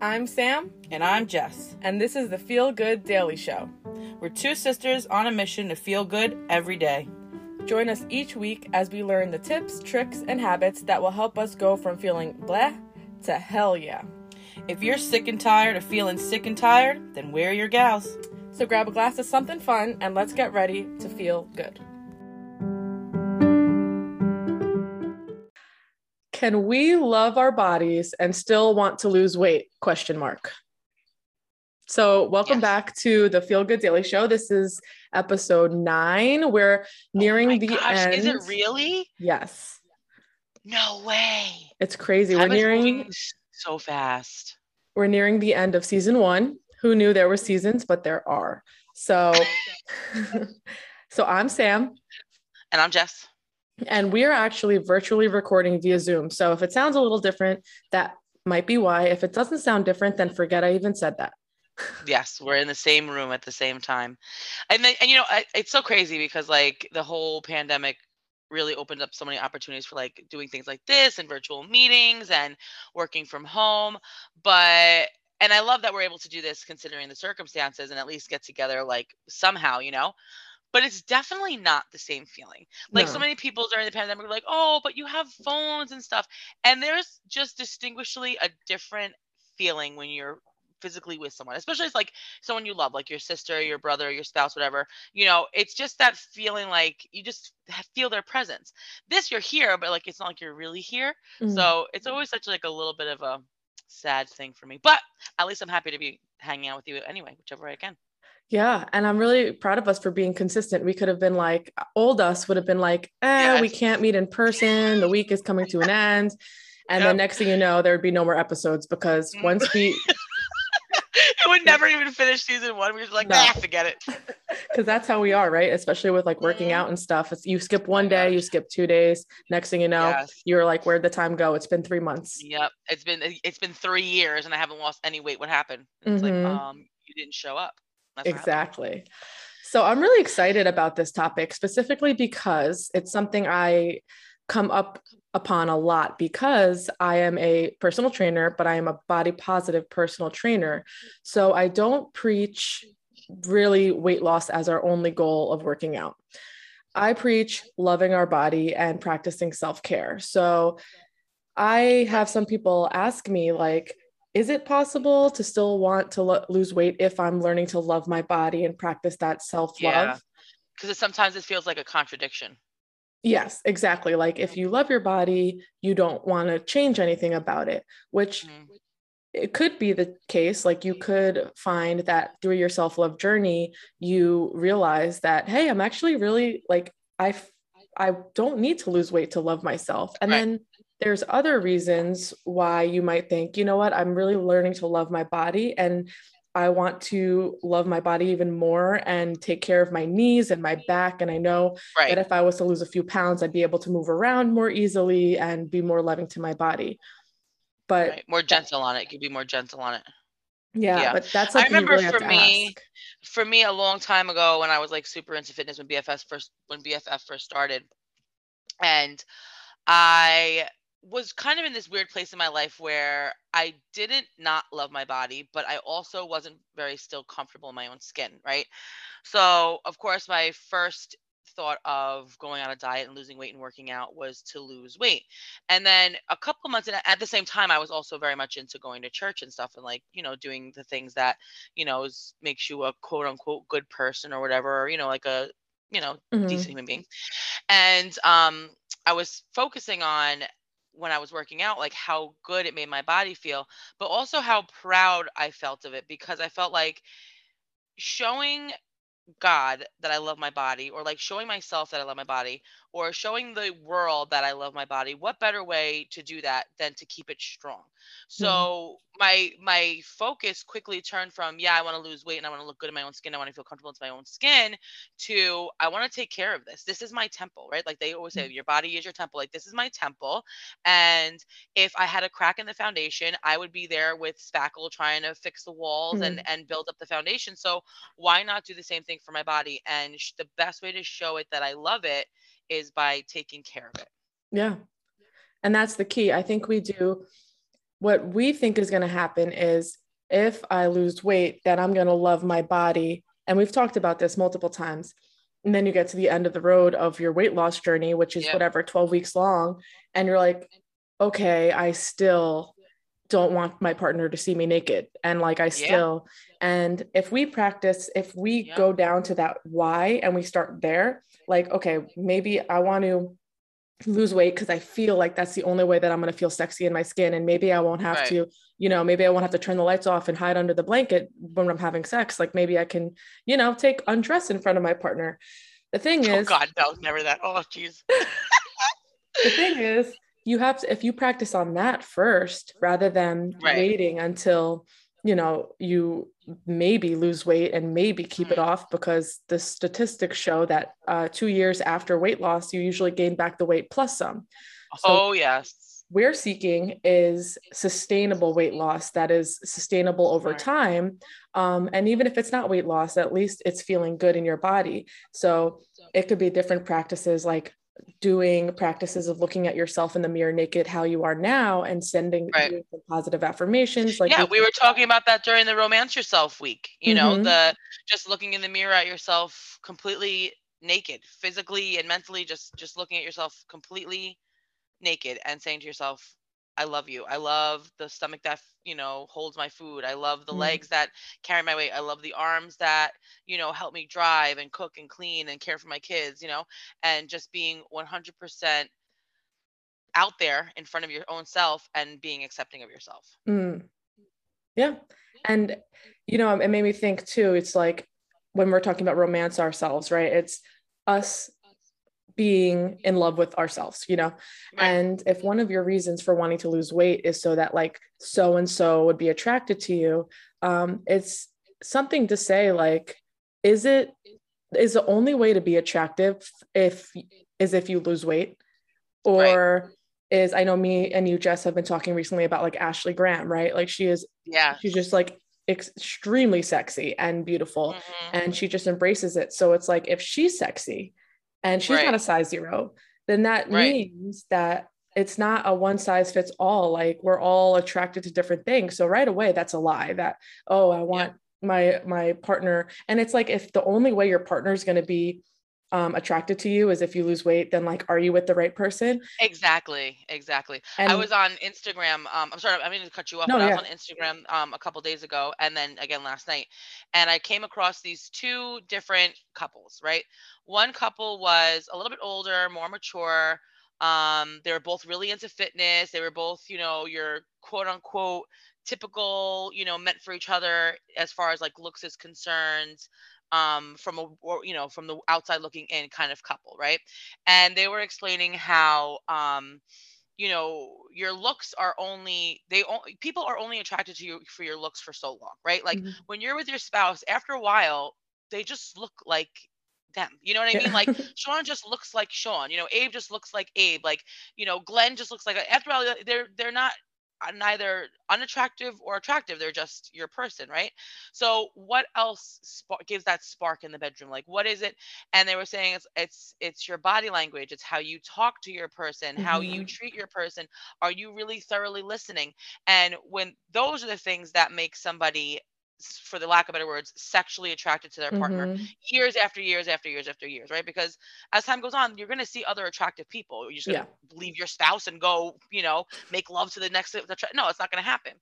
I'm Sam, And I'm Jess. and this is the Feel Good Daily Show. We're two sisters on a mission to feel good every day. Join us each week as we learn the tips, tricks, and habits that will help us go from feeling bleh to hell yeah. If you're sick and tired of feeling sick and tired, then we're your gals. So grab a glass of something fun and let's get ready to feel good. Can we love our bodies and still want to lose weight? Question mark. So, welcome Yes. back to the Feel Good Daily Show. This is episode nine. We're oh nearing oh my the gosh, end. Is it really? Yes, No way. it's crazy. Time We're nearing so fast. we're nearing the end of season one. Who knew there were seasons, but there are. So, so I'm Sam, And I'm Jess. And we are actually virtually recording via Zoom. So if it sounds a little different, that might be why. If it doesn't sound different, then forget I even said that. Yes, we're in the same room at the same time. And then, and you know, I, it's so crazy because like the whole pandemic really opened up so many opportunities for like doing things like this and virtual meetings and working from home. But and I love that we're able to do this considering the circumstances and at least get together like somehow, you know. But it's definitely not the same feeling. Like so many people during the pandemic were like, "Oh, but you have phones and stuff." And there's just distinguishedly a different feeling when you're physically with someone, especially it's like someone you love, like your sister, your brother, your spouse, whatever. You know, it's just that feeling like you just feel their presence. This you're here, but like it's not like you're really here. Mm. So it's always such like a little bit of a sad thing for me. But at least I'm happy to be hanging out with you anyway, whichever way I can. Yeah, and I'm really proud of us for being consistent. We could have been like, old us would have been like, eh, we can't meet in person. The week is coming to an end. And then Yep. next thing you know, there would be no more episodes because Mm. once we, it would never even finish season one. We were like, No. nah, forget it. because that's how we are, right? Especially with like working Mhm. out and stuff. It's you skip one day, you skip two days. Next thing you know, Yes. you're like, where'd the time go? It's been three months. Yep. It's been it's been three years and I haven't lost any weight. What happened? It's Mhm. like, um, you didn't show up. Exactly. So I'm really excited about this topic specifically because it's something I come up upon a lot because I am a personal trainer, but I am a body positive personal trainer. So I don't preach really weight loss as our only goal of working out. I preach loving our body and practicing self care. So I have some people ask me, like, is it possible to still want to lo- lose weight if I'm learning to love my body and practice that self love? Yeah. Because sometimes it feels like a contradiction. Yes, exactly. Like if you love your body, you don't want to change anything about it, which Mhm. it could be the case. Like you could find that through your self love journey, you realize that, hey, I'm actually really like, I, I don't need to lose weight to love myself. And Right. then there's other reasons why you might think, you know what, I'm really learning to love my body and I want to love my body even more and take care of my knees and my back. And I know Right. that if I was to lose a few pounds, I'd be able to move around more easily and be more loving to my body. But right. More gentle on it. Could be more gentle on it. yeah, Yeah. but that's I remember really for me, ask. For me, a long time ago, when I was like super into fitness, when BFS first, when BFF first started, and I was kind of in this weird place in my life where I didn't not love my body, but I also wasn't very still comfortable in my own skin, right? So, of course, my first thought of going on a diet and losing weight and working out was to lose weight. And then a couple months in, at the same time, I was also very much into going to church and stuff and like, you know, doing the things that, you know, is, makes you a quote unquote good person or whatever, or, you know, like a, you know, Mhm. decent human being. And um, I was focusing on when I was working out, like how good it made my body feel, but also how proud I felt of it because I felt like showing God that I love my body, or like showing myself that I love my body, or showing the world that I love my body, what better way to do that than to keep it strong? Mm-hmm. So my my focus quickly turned from yeah, I want to lose weight and I want to look good in my own skin, I want to feel comfortable in my own skin, to I want to take care of this. This is my temple, right? Like they always say, mm. your body is your temple. Like this is my temple, and if I had a crack in the foundation, I would be there with spackle trying to fix the walls and mm. and build up the foundation. So why not do the same thing for my body? And sh- the best way to show it that I love it is by taking care of it. Yeah. And that's the key. I think we do what we think is going to happen is if I lose weight, then I'm going to love my body. And we've talked about this multiple times. And then you get to the end of the road of your weight loss journey, which is whatever, 12 weeks long. And you're like, okay, I still don't want my partner to see me naked. And like, I still, yeah. and if we practice, if we yeah. go down to that why and we start there, like, okay, maybe I want to lose weight because I feel like that's the only way that I'm going to feel sexy in my skin. And maybe I won't have right. to, you know, maybe I won't have to turn the lights off and hide under the blanket when I'm having sex. Like maybe I can, you know, take undress in front of my partner. The thing is, oh, is, God, no, never that. Oh, jeez. the thing is, you have to, if you practice on that first rather than right. waiting until you know you maybe lose weight and maybe keep it mm. off because the statistics show that uh, two years after weight loss you usually gain back the weight plus some. So oh yes. we're seeking is sustainable weight loss that is sustainable over time um, and even if it's not weight loss at least it's feeling good in your body. So it could be different practices like doing practices of looking at yourself in the mirror naked how you are now and sending right. positive affirmations like yeah we were talking about that during the romance yourself week you mm-hmm. know the just looking in the mirror at yourself completely naked physically and mentally just just looking at yourself completely naked and saying to yourself I love you. I love the stomach that, you know, holds my food. I love the mm. legs that carry my weight. I love the arms that, you know, help me drive and cook and clean and care for my kids, you know, and just being 100% out there in front of your own self and being accepting of yourself. Mm. Yeah. And, you know, it made me think too, it's like when we're talking about romance ourselves, right? It's us being in love with ourselves, you know? Right. And if one of your reasons for wanting to lose weight is so that like so and so would be attracted to you, um, it's something to say like, is it is the only way to be attractive if is if you lose weight? Or right. is I know me and you, Jess, have been talking recently about like Ashley Graham, right? Like she is yeah, she's just like extremely sexy and beautiful mm-hmm. and she just embraces it. So it's like if she's sexy, and she's right. not a size zero, then that right. means that it's not a one size fits all. Like we're all attracted to different things. So right away, that's a lie that, oh, I want yeah. my my partner. And it's like if the only way your partner is going to be um, attracted to you is if you lose weight, then like, are you with the right person? Exactly, exactly. And I was on Instagram. Um, I'm sorry, I mean to cut you off, no, but yeah. I was on Instagram um, a couple days ago, and then again last night, and I came across these two different couples. Right, one couple was a little bit older, more mature. Um, they were both really into fitness. They were both, you know, your quote unquote typical, you know, meant for each other as far as like looks is concerned um, from a or, you know from the outside looking in kind of couple, right? And they were explaining how um, you know your looks are only they only people are only attracted to you for your looks for so long, right? Like mm-hmm. when you're with your spouse, after a while, they just look like them. You know what I mean? Like Sean just looks like Sean. You know, Abe just looks like Abe. Like you know, Glenn just looks like. After all, they're they're not neither unattractive or attractive they're just your person right so what else gives that spark in the bedroom like what is it and they were saying it's it's it's your body language it's how you talk to your person mm-hmm. how you mm-hmm. treat your person are you really thoroughly listening and when those are the things that make somebody for the lack of better words, sexually attracted to their partner mm-hmm. years after years after years after years, right? Because as time goes on, you're going to see other attractive people. You're just going to yeah. leave your spouse and go, you know, make love to the next. No, it's not going to happen.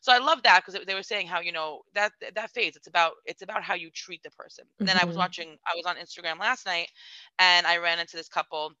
So I love that because they were saying how you know that that fades. It's about it's about how you treat the person. Mm-hmm. Then I was mm-hmm. watching. I was on Instagram last night, and I ran into this couple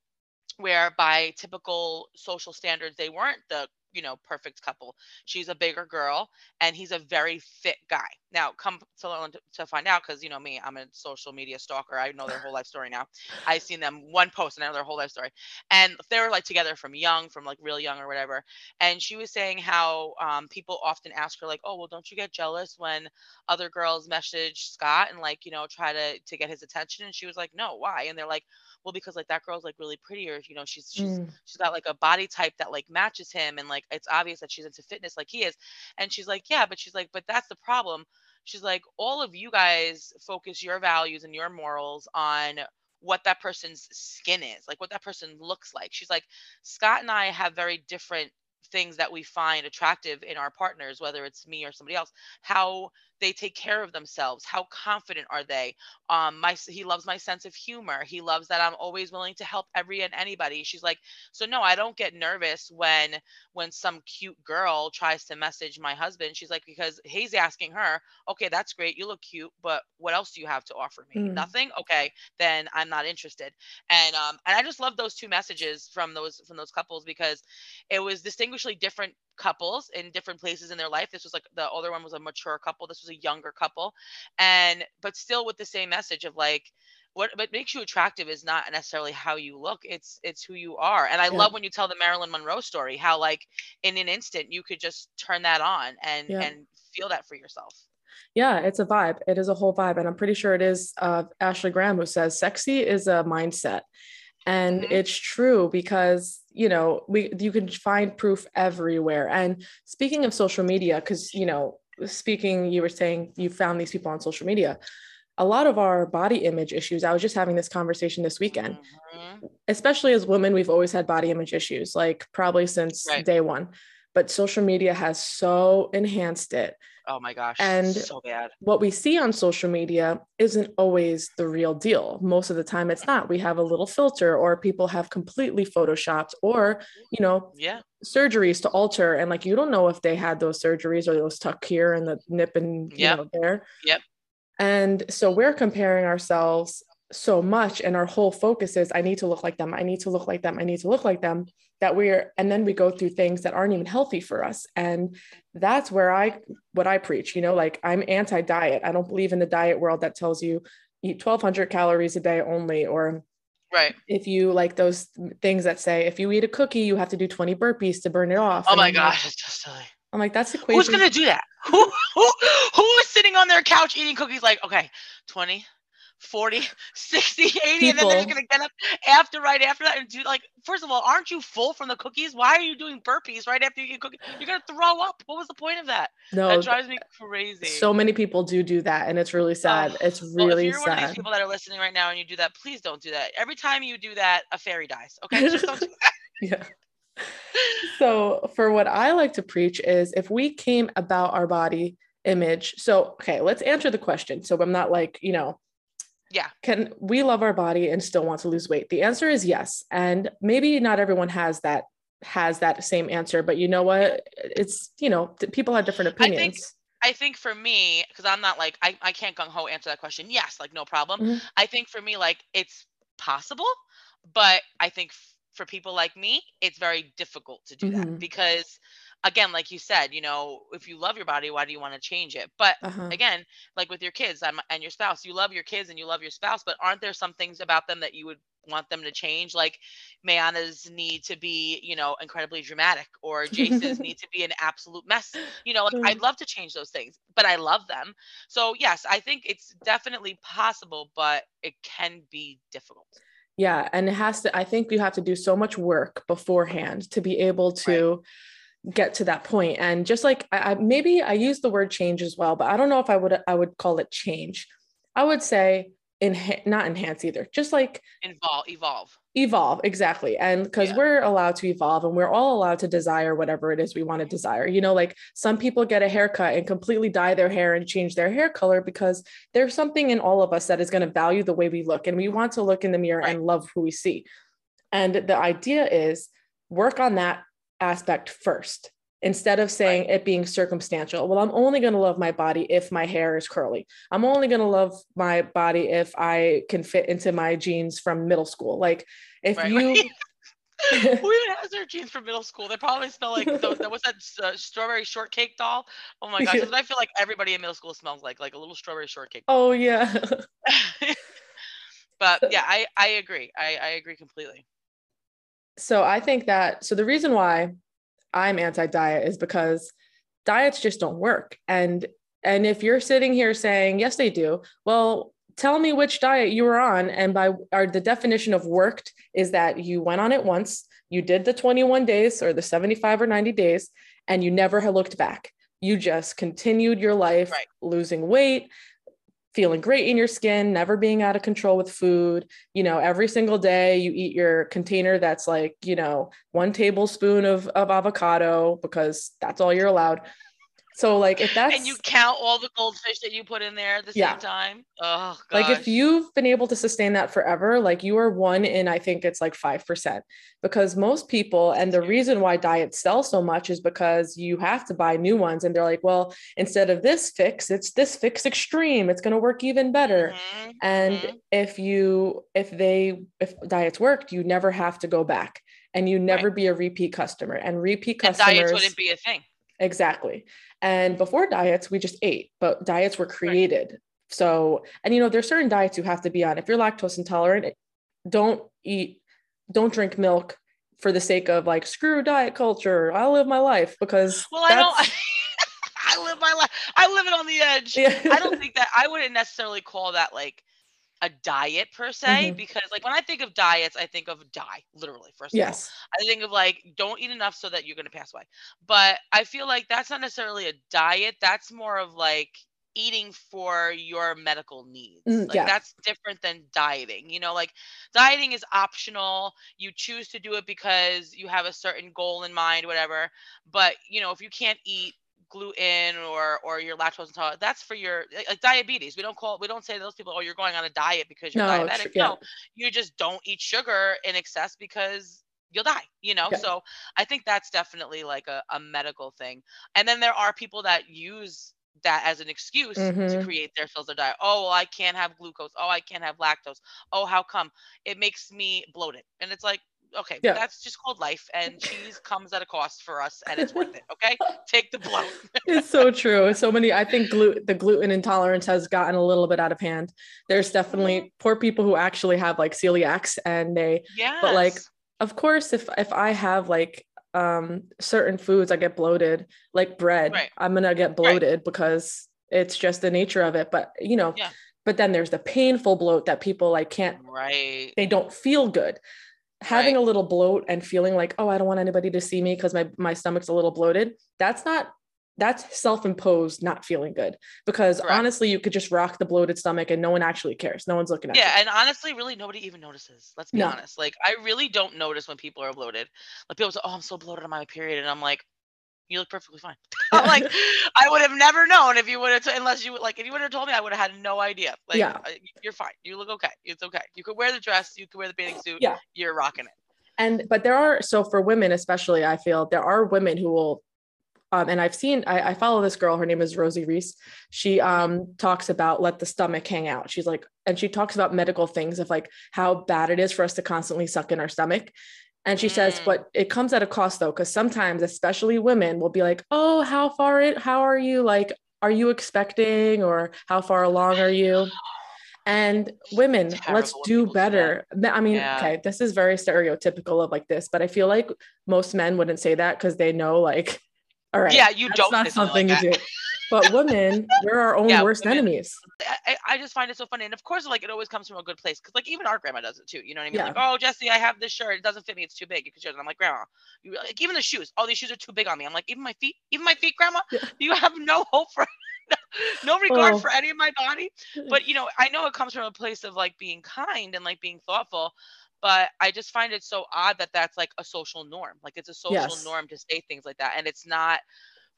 where by typical social standards they weren't the you know perfect couple. She's a bigger girl and he's a very fit guy. Now come to learn to find out because you know me i'm a social media stalker. I know their whole life story now. I've seen them one post and i know their whole life story. And they were like together from young from like real young or whatever. And she was saying how um, people often ask her like oh well don't you get jealous when other girls message scott and like you know try to to get his attention? And she was like no why? And they're like well because like that girl's like really pretty or you know she's she's mm. she's got like a body type that like matches him and like it's obvious that she's into fitness like he is. And she's like yeah but she's like but that's the problem. She's like all of you guys focus your values and your morals on what that person's skin is like what that person looks like. She's like scott and i have very different things that we find attractive in our partners, whether it's me or somebody else, how they take care of themselves how confident are they? Um my he loves my sense of humor he loves that i'm always willing to help every and anybody she's like so no i don't get nervous when when some cute girl tries to message my husband she's like because he's asking her okay that's great you look cute but what else do you have to offer me mm. nothing? Okay then i'm not interested. And um and i just love those two messages from those from those couples because it was distinguishedly different couples in different places in their life. This was like the other one was a mature couple. This was a younger couple. And but still with the same message of like what what makes you attractive is not necessarily how you look. It's it's who you are. And I yeah. love when you tell the Marilyn Monroe story, how like in an instant you could just turn that on and yeah. and feel that for yourself. Yeah, it's a vibe. It is a whole vibe. And I'm pretty sure it is uh, Ashley Graham who says sexy is a mindset and mm-hmm. it's true because you know we you can find proof everywhere and speaking of social media because you know speaking you were saying you found these people on social media a lot of our body image issues i was just having this conversation this weekend mm-hmm. especially as women we've always had body image issues like probably since right. day one but social media has so enhanced it Oh my gosh. And so bad. What we see on social media isn't always the real deal. Most of the time it's not. We have a little filter or people have completely photoshopped or, you know, yeah, surgeries to alter and like you don't know if they had those surgeries or those tuck here and the nip and you yep. know there. Yep. And so we're comparing ourselves so much and our whole focus is I need to look like them. I need to look like them. I need to look like them that we're and then we go through things that aren't even healthy for us. And that's where i what i preach you know like i'm anti-diet. I don't believe in the diet world that tells you eat 1200 calories a day only or right. if you like those things that say if you eat a cookie you have to do 20 burpees to burn it off. Oh my gosh like, it's just silly. I'm like that's equation who's gonna do that? Who, who who is sitting on their couch eating cookies like okay 20 40, 60, 80, People. and then they're just gonna get up after right after that and do like first of all, aren't you full from the cookies? Why are you doing burpees right after you eat cookies? You're gonna throw up. What was the point of that? No, that drives me crazy. So many people do do that, and it's really sad. Uh, it's really well, if you're sad. one of these people that are listening right now and you do that, please don't do that. Every time you do that, a fairy dies. Okay, just don't do that. yeah. So, for what I like to preach is if we came about our body image. So, okay, let's answer the question. So, I'm not like, you know, yeah. Can we love our body and still want to lose weight? The answer is yes. And maybe not everyone has that has that same answer, but you know what? It's, you know, people have different opinions. I think, I think for me, because I'm not like I, I can't gung ho answer that question. Yes, like no problem. Mm-hmm. I think for me, like it's possible, but I think f- for people like me, it's very difficult to do mm-hmm. that because again like you said you know if you love your body why do you want to change it? But uh-huh. again like with your kids and your spouse you love your kids and you love your spouse but aren't there some things about them that you would want them to change? Like mayana's need to be you know incredibly dramatic or jason's need to be an absolute mess. You know like i'd love to change those things but i love them. So yes i think it's definitely possible but it can be difficult. Yeah and it has to i think you have to do so much work beforehand to be able to right get to that point. And just like I, I, maybe i use the word change as well but i don't know if i would i would call it change. I would say in not enhance either just like evolve evolve. evolve exactly. And because yeah. we're allowed to evolve and we're all allowed to desire whatever it is we want to desire. You know like some people get a haircut and completely dye their hair and change their hair color because there's something in all of us that is going to value the way we look and we want to look in the mirror right. and love who we see. And the idea is work on that aspect first instead of saying right. it being circumstantial. Well, I'm only going to love my body if my hair is curly. I'm only going to love my body if I can fit into my jeans from middle school. Like if right. you Who even has their jeans from middle school? They probably smell like those, that was that uh, strawberry shortcake doll. Oh my gosh! I feel like everybody in middle school smells like like a little strawberry shortcake. Oh yeah. but yeah, I I agree. I I agree completely so I think that so the reason why I'm anti-diet is because diets just don't work. And and if you're sitting here saying yes they do, well tell me which diet you were on and by or the definition of worked is that you went on it once, you did the 21 days or the 75 or 90 days and you never looked back. You just continued your life right. losing weight, feeling great in your skin, never being out of control with food. You know, every single day you eat your container that's like, you know, one tablespoon of, of avocado because that's all you're allowed. So like if that's and you count all the goldfish that you put in there at the Yeah. same time. Oh gosh. like if you've been able to sustain that forever, like you are one in I think it's like 5% because most people and the reason why diets sell so much is because you have to buy new ones and they're like, well, instead of this fix, it's this fix extreme. It's going to work even better. Mhm, And mhm. if you, if they, if diets worked, you never have to go back and you never be a repeat customer. And repeat and customers, diets wouldn't be a thing. exactly. And before diets, we just ate, but diets were created. So, and you know, there's certain diets you have to be on. If you're lactose intolerant, don't eat, don't drink milk for the sake of like screw diet culture. I'll live my life because Well, I don't. I live my life. I live it on the edge. yeah. I don't think that I wouldn't necessarily call that like a diet per se Mhm. because like when I think of diets, I think of die literally first of all. yes. I think of like don't eat enough so that you're gonna pass away. But I feel like that's not necessarily a diet. That's more of like eating for your medical needs. Mm, like yeah. that's different than dieting. You know, like dieting is optional. You choose to do it because you have a certain goal in mind, whatever. But you know, if you can't eat gluten or or you're lactose intolerant, that's for your like, like diabetes. We don't call we don't say to those people, oh, you're going on a diet because you're No, diabetic. yeah. No, you just don't eat sugar in excess because you'll die you know Yeah. so i think that's definitely like a, a medical thing and then there are people that use that as an excuse to Mhm. create their filter diet oh well i can't have glucose oh i can't have lactose oh how come it makes me bloated and it's like okay Yeah. that's just called life and cheese comes at a cost for us and it's worth it okay take the bloat it's so true. So many, I think glu- the gluten intolerance has gotten a little bit out of hand. There's definitely poor people who actually have like celiacs and they, yeah But, like, of course, if, if I have like um, certain foods, I get bloated, like bread, Right. I'm to get bloated because it's just the nature of it. But, you know, Yeah. but then there's the painful bloat that people like can't, right they don't feel good. Having Right. a little bloat and feeling like, oh, I don't want anybody to see me because my, my stomach's a little bloated. That's not that's self-imposed not feeling good because Correct. honestly you could just rock the bloated stomach and no one actually cares no one's looking at Yeah, you and honestly, really nobody even notices. Let's be No. honest. Like I really don't notice when people are bloated. Like people say, "Oh, I'm so bloated on my period," and I'm like, "You look perfectly fine." Like, I would have never known if you would have, t- unless you would like, if you would have told me, I would have had no idea. Like, Yeah. you're fine. You look okay. It's okay. You could wear the dress. You could wear the bathing suit. Yeah. You're rocking it. and but there are so for women especially i feel there are women who will um, and i've seen I, I follow this girl her name is rosie reese she um talks about let the stomach hang out she's like and she talks about medical things of like how bad it is for us to constantly suck in our stomach and she says Mm. but it comes at a cost though because sometimes especially women will be like oh how far it how are you like are you expecting or how far along are you? And women let's do people say better. Ma- i mean Yeah. okay this is very stereotypical of like this but i feel like most men wouldn't say that because they know like all right Yeah, you that's don't not something something like you do but women we're our own Yeah, worst women. enemies I, I- just find it so funny. And of course, like it always comes from a good place. Cause like even our grandma does it too. You know what I mean? Yeah. Like, oh, Jesse, I have this shirt. It doesn't fit me. It's too big. You could share it. I'm like, grandma, you like even the shoes. Oh, these shoes are too big on me. I'm like, even my feet, even my feet, grandma, Yeah. you have no hope for, no regard Oh. for any of my body. But you know, I know it comes from a place of like being kind and like being thoughtful. But I just find it so odd that that's like a social norm. Like it's a social Yes. norm to say things like that. And it's not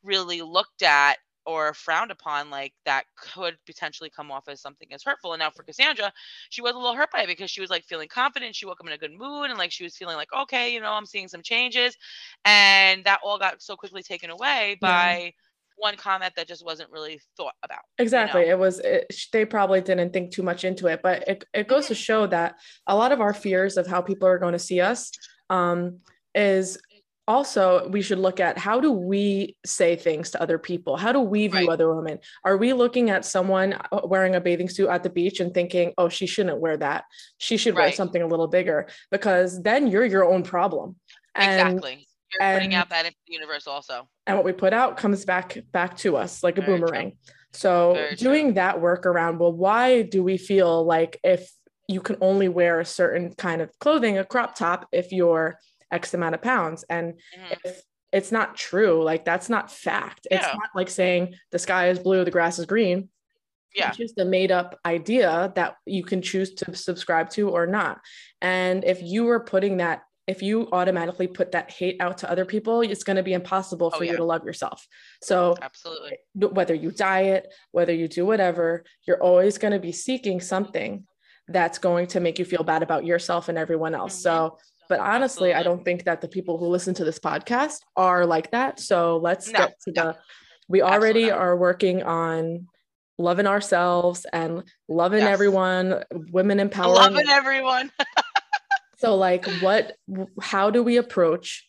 really looked at or frowned upon like that could potentially come off as something as hurtful. And now for cassandra she was a little hurt by it because she was like feeling confident. She woke up in a good mood and like she was feeling like okay you know i'm seeing some changes. And that all got so quickly taken away by one comment that just wasn't really thought about exactly. it was it, they probably didn't think too much into it. But it, it goes to show that a lot of our fears of how people are going to see us um, is also we should look at how do we say things to other people? How do we view Right. other women? Are we looking at someone uh, wearing a bathing suit at the beach and thinking oh she shouldn't wear that. She should wear something a little bigger because then you're your own problem. And exactly. You're putting and- out that into the universe also. and what we put out comes back back to us like a Very true. boomerang. So Very true. doing that work around well why do we feel like if you can only wear a certain kind of clothing a crop top if you're x amount of pounds and Mhm. if it's not true like that's not fact it's not like saying the sky is blue the grass is green Yeah. It's just a made up idea that you can choose to subscribe to or not. And if you were putting that, if you automatically put that hate out to other people, it's going to be impossible for Oh, you to love yourself. So Absolutely. whether you diet, whether you do whatever, you're always going to be seeking something that's going to make you feel bad about yourself and everyone else. So, but honestly, I don't think that the people who listen to this podcast are like that. So let's No, get to no. the, we already Absolutely. are working on loving ourselves and loving Yes. everyone, women empowering. Loving everyone. So, like, what, how do we approach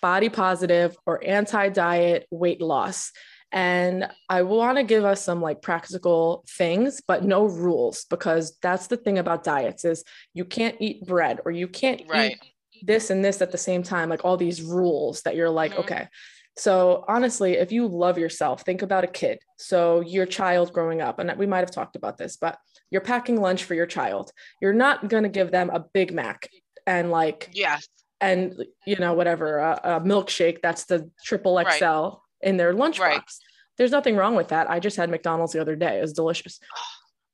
body positive or anti diet weight loss? And I want to give us some like practical things, but no rules, because that's the thing about diets is you can't eat bread or you can't Right. eat this and this at the same time, like all these rules that you're like, Mhm. okay. So honestly, if you love yourself, think about a kid. So your child growing up, and we might have talked about this, but you're packing lunch for your child. You're not going to give them a Big Mac and like Yes. and you know whatever a, a milkshake that's the triple Right. XL in their lunchbox. Right. There's nothing wrong with that. I just had McDonald's the other day. It was delicious.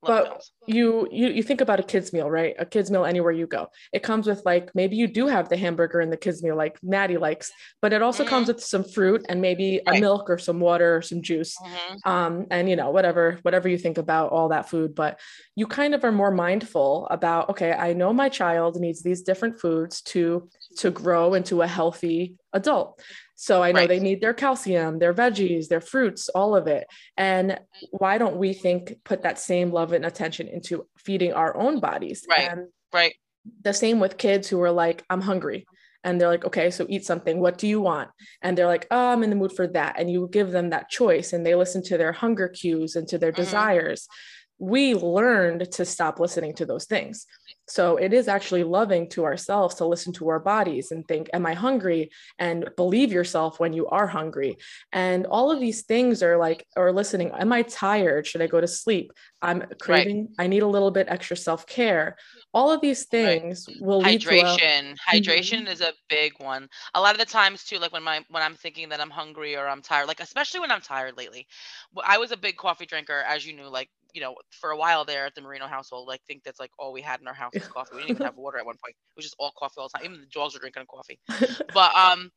But you you you think about a kids meal, right? A kids meal anywhere you go. It comes with like maybe you do have the hamburger in the kids meal like Maddie likes, but it also comes with some fruit and maybe a Mm-hmm. Milk or some water or some juice Mhm. um, and you know whatever whatever you think about all that food but you kind of are more mindful about okay i know my child needs these different foods to to grow into a healthy adult so i know Right. they need their calcium their veggies their fruits all of it and why don't we think put that same love and attention into feeding our own bodies Right. and Right. the same with kids who are like i'm hungry and they're like okay so eat something what do you want and they're like oh i'm in the mood for that and you give them that choice and they listen to their hunger cues and to their Mhm. desires we learned to stop listening to those things so it is actually loving to ourselves to listen to our bodies and think am i hungry? and believe yourself when you are hungry. And all of these things are like or listening am i tired? Should i go to sleep? I'm craving i need a little bit extra self-care. All of these Right. things will lead to a, hydration. Hydration mm-hmm. is a big one. A lot of the times too like when my when i'm thinking that i'm hungry or i'm tired like especially when i'm tired lately. Well, i was a big coffee drinker as you knew like you know for a while there at the marino household like think that's like all we had in our house coffee. We didn't even have water at one point. It was just all coffee all the time. Even the dogs were drinking coffee. But um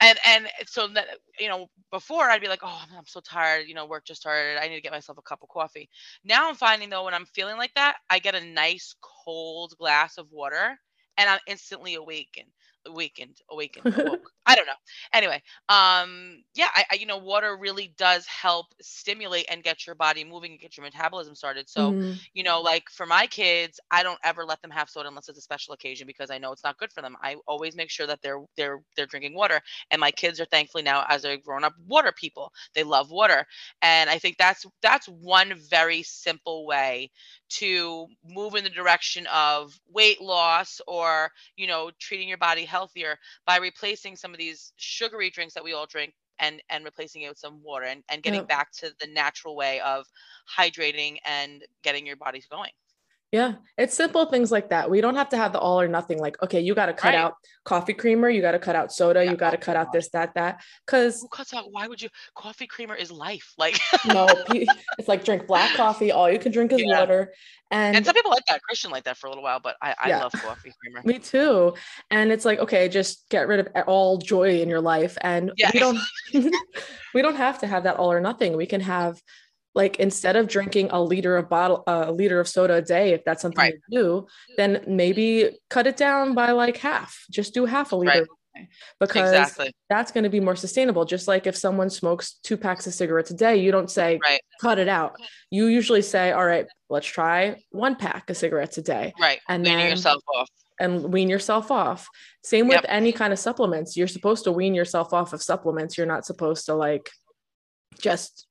and and so that you know before i'd be like oh i'm so tired. You know work just started. I need to get myself a cup of coffee. Now i'm finding though when i'm feeling like that i get a nice cold glass of water and i'm instantly awakened awakened awakened awoke. i don't know anyway um yeah I, I you know water really does help stimulate and get your body moving and get your metabolism started so Mhm. you know, like for my kids, I don't ever let them have soda unless it's a special occasion because I know it's not good for them. I always make sure that they're they're they're drinking water. And my kids are thankfully now as they're grown up water people. They love water. And I think that's that's one very simple way to move in the direction of weight loss or, you know, treating your body healthier by replacing some of these sugary drinks that we all drink and and replacing it with some water and, and getting Yep. back to the natural way of hydrating and getting your bodies going. Yeah, it's simple things like that. We don't have to have the all or nothing. Like, okay, you got to cut Right. out coffee creamer, you got to cut out soda, Yeah, you got to cut out this, that, that. Because Who cuts out? Why would you? Coffee creamer is life. Like, no, it's like drink black coffee. All you can drink is Yeah. water. And, and some people like that. Christian like that for a little while, but I, I Yeah. love coffee creamer. me too. And it's like, okay, just get rid of all joy in your life. And Yeah. we don't, we don't have to have that all or nothing. We can have like instead of drinking a liter of bottle a liter of soda a day if that's something Right. you do then maybe cut it down by like half just do half a liter Right. because Exactly. that's going to be more sustainable just like if someone smokes two packs of cigarettes a day you don't say Right. cut it out you usually say all right let's try one pack of cigarettes a day Right. And Weaning then- yourself off. and wean yourself off same with Yep. any kind of supplements you're supposed to wean yourself off of supplements you're not supposed to like just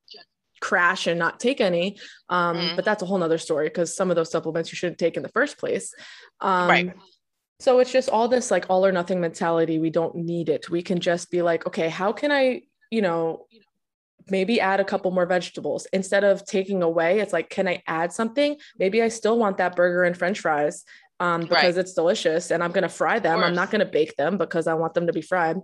crash and not take any. Um Mhm. but that's a whole nother story because some of those supplements you shouldn't take in the first place. Um Right. so it's just all this like all or nothing mentality. We don't need it. We can just be like okay how can i you know maybe add a couple more vegetables? Instead of taking away it's like can i add something? Maybe i still want that burger and french fries um, because it's delicious and i'm going to fry them. I'm not going to bake them because i want them to be fried.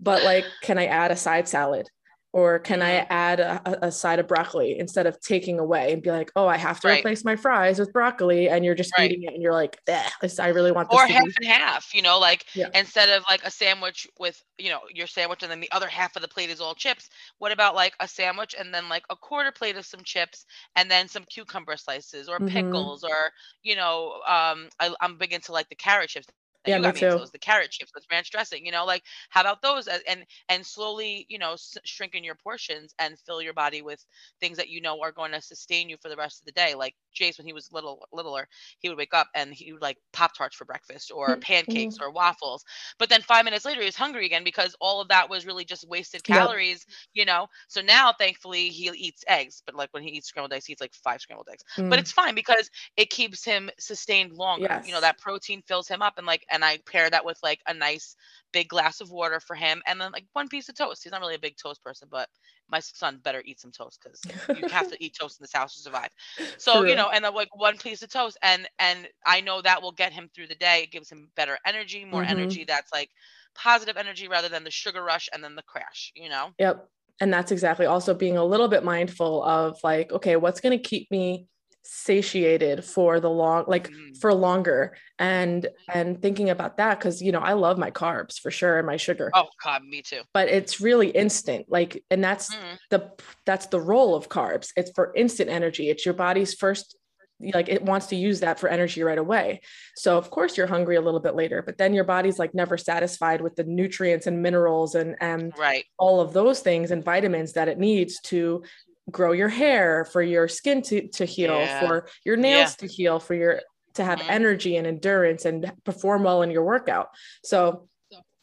But like can i add a side salad or can I add a, a, side of broccoli instead of taking away and be like, oh, I have to right. replace my fries with broccoli, and you're just right. eating it, and you're like, this I really want this. Or half be- and half, you know, like yeah. instead of like a sandwich with you know your sandwich and then the other half of the plate is all chips. What about like a sandwich and then like a quarter plate of some chips and then some cucumber slices or mm-hmm. pickles or you know, um, I, I'm big into like the carrot chips yeah, me too. Those, the carrot chips with ranch dressing, you know, like how about those? And and slowly, you know, s- shrinking your portions and fill your body with things that you know are going to sustain you for the rest of the day. Like Jace, when he was little littler, he would wake up and he would like pop tarts for breakfast or mm-hmm. pancakes or waffles. But then five minutes later, he was hungry again because all of that was really just wasted calories, yep. you know. So now, thankfully, he eats eggs. But like when he eats scrambled eggs, he eats like five scrambled eggs. Mm. But it's fine because it keeps him sustained longer. Yes. You know that protein fills him up and like and I pair that with like a nice big glass of water for him and then like one piece of toast. He's not really a big toast person, but my son better eat some toast because you have to eat toast in this house to survive. So, True. you know, and then like one piece of toast and and I know that will get him through the day. It gives him better energy, more mm-hmm. energy that's like positive energy rather than the sugar rush and then the crash, you know? Yep. And that's exactly also being a little bit mindful of like, okay, what's going to keep me satiated for the long like mm. for longer. And and thinking about that because you know i love my carbs for sure and my sugar. Oh god me too. But it's really instant like and that's mm. the that's the role of carbs. It's for instant energy. It's your body's first like it wants to use that for energy right away. So of course you're hungry a little bit later but then your body's like never satisfied with the nutrients and minerals and and right. all of those things and vitamins that it needs to grow your hair, for your skin to, to heal, yeah. for your nails yeah. to heal, for your to have mm-hmm. energy and endurance and perform well in your workout. So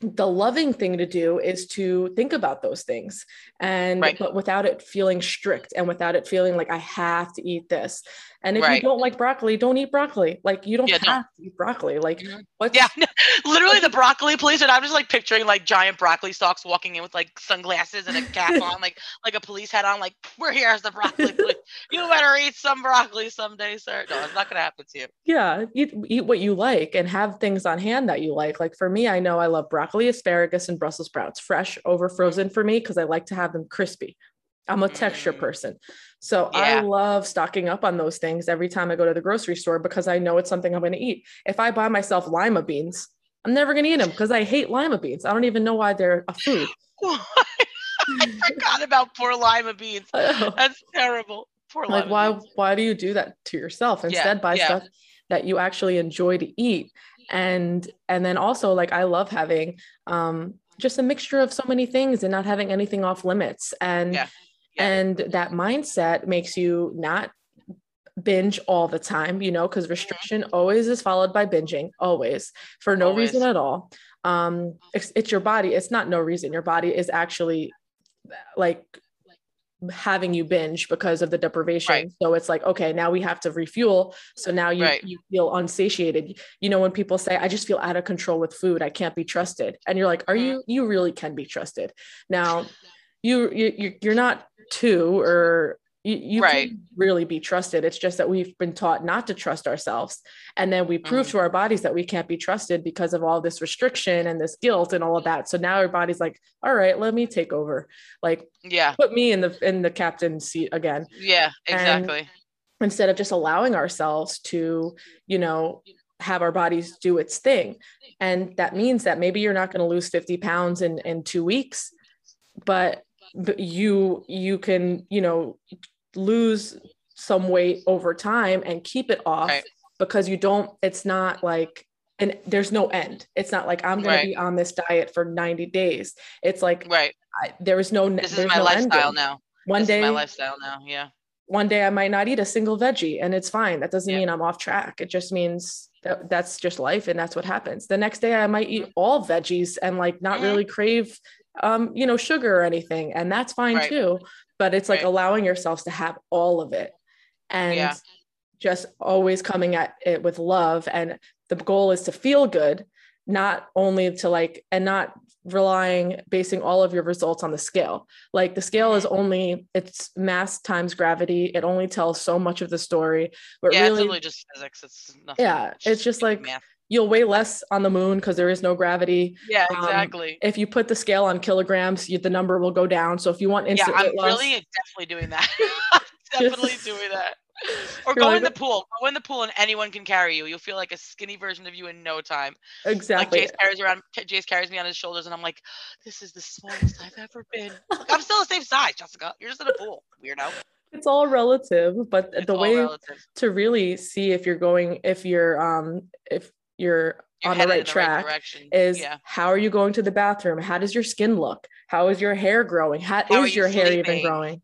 the loving thing to do is to think about those things and right. but without it feeling strict and without it feeling like I have to eat this. And if right. you don't like broccoli, don't eat broccoli. Like you don't yeah, have to eat broccoli. Like mm-hmm. what? Yeah, literally the broccoli place, and I'm just like picturing like giant broccoli stalks walking in with like sunglasses and a cap on, like like a police hat on. Like we're here as the broccoli. You better eat some broccoli someday, sir. No, it's not gonna happen to you. Yeah, eat eat what you like and have things on hand that you like. Like for me, I know I love broccoli, asparagus, and Brussels sprouts, fresh over frozen for me because I like to have them crispy. I'm a texture mm. person. So yeah. I love stocking up on those things every time I go to the grocery store because I know it's something I'm going to eat. If I buy myself lima beans, I'm never going to eat them because I hate lima beans. I don't even know why they're a food. I forgot about poor lima beans. That's terrible. Poor like why beans. why do you do that to yourself? Instead, yeah, buy yeah. stuff that you actually enjoy to eat. And and then also like I love having um just a mixture of so many things and not having anything off limits. And yeah and that mindset makes you not binge all the time, you know, because restriction always is followed by binging, always for no always. reason at all. Um, it's, it's your body, it's not no reason. Your body is actually like having you binge because of the deprivation. Right. So it's like, okay, now we have to refuel. So now you, right. you feel unsatiated. You know, when people say, I just feel out of control with food, I can't be trusted. And you're like, are mm-hmm. you, you really can be trusted. Now you, you, you're not two or you, you right. can really be trusted. It's just that we've been taught not to trust ourselves. And then we prove mm. to our bodies that we can't be trusted because of all this restriction and this guilt and all of that. So now our body's like, all right, let me take over. Like, yeah, put me in the in the captain seat again. Yeah, exactly. And instead of just allowing ourselves to, you know, have our bodies do its thing. And that means that maybe you're not going to lose 50 pounds in, in two weeks, but you you can you know lose some weight over time and keep it off right. because you don't it's not like and there's no end it's not like i'm going right. to be on this diet for 90 days it's like right I, there is no this is my no lifestyle ending. now one this day my lifestyle now yeah one day i might not eat a single veggie and it's fine that doesn't yeah. mean i'm off track it just means that that's just life and that's what happens the next day i might eat all veggies and like not mm-hmm. really crave um, you know, sugar or anything, and that's fine right. too. But it's like right. allowing yourselves to have all of it and yeah. just always coming at it with love. And the goal is to feel good, not only to like, and not relying, basing all of your results on the scale. Like the scale is mm-hmm. only, it's mass times gravity. It only tells so much of the story. But yeah, really, it's just physics. It's nothing. Yeah, it's, it's just like, math you'll weigh less on the moon because there is no gravity. Yeah, Um, exactly. If you put the scale on kilograms, you, the number will go down. So if you want instant yeah, I'm weight loss, really definitely doing that. definitely Just- doing that. Or go like, in the pool. Go in the pool and anyone can carry you. You'll feel like a skinny version of you in no time. exactly. Like Jace carries around Jace carries me on his shoulders and I'm like, this is the smallest I've ever been. Like, I'm still the same size, Jessica. You're just in a pool. Weirdo. it's all relative, but It's the way relative. to really see if you're going, if you're, um, if you're, You're on the right in track direction. is yeah. how are you going to the bathroom? How does your skin look? How is your hair growing? How, How is you your hair even growing?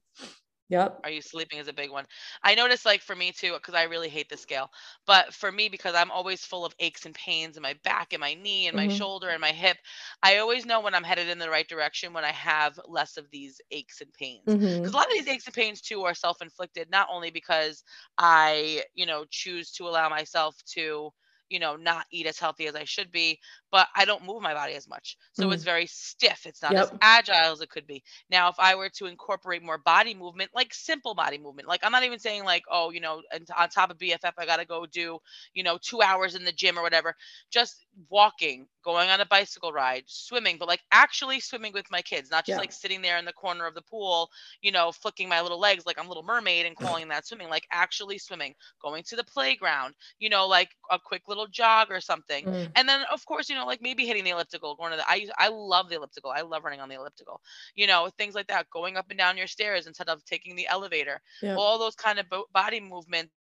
Yep. Are you sleeping is a big one. I notice like for me too, because I really hate the scale. But for me, because I'm always full of aches and pains in my back and my knee and my Mhm. shoulder and my hip, I always know when I'm headed in the right direction when I have less of these aches and pains. Because a lot of these aches and pains too are self-inflicted, not only because I, you know, choose to allow myself to, you know, not eat as healthy as I should be, but I don't move my body as much. So it's mm. very stiff. It's not as agile as it could be. Now, if I were to incorporate more body movement, like simple body movement, like I'm not even saying like, oh, you know, and on top of BFF, I got to go do, you know, two hours in the gym or whatever. Just walking, going on a bicycle ride, swimming, but like actually swimming with my kids, not just Yeah. like sitting there in the corner of the pool, you know, flicking my little legs like I'm Little Mermaid and calling that swimming, like actually swimming, going to the playground, you know, like a quick little jog or something. Mm. And then of course, you know, like maybe hitting the elliptical, going to the I use- I love the elliptical. I love running on the elliptical. You know, things like that, going up and down your stairs instead of taking the elevator. Yeah. All those kind of bo- body movements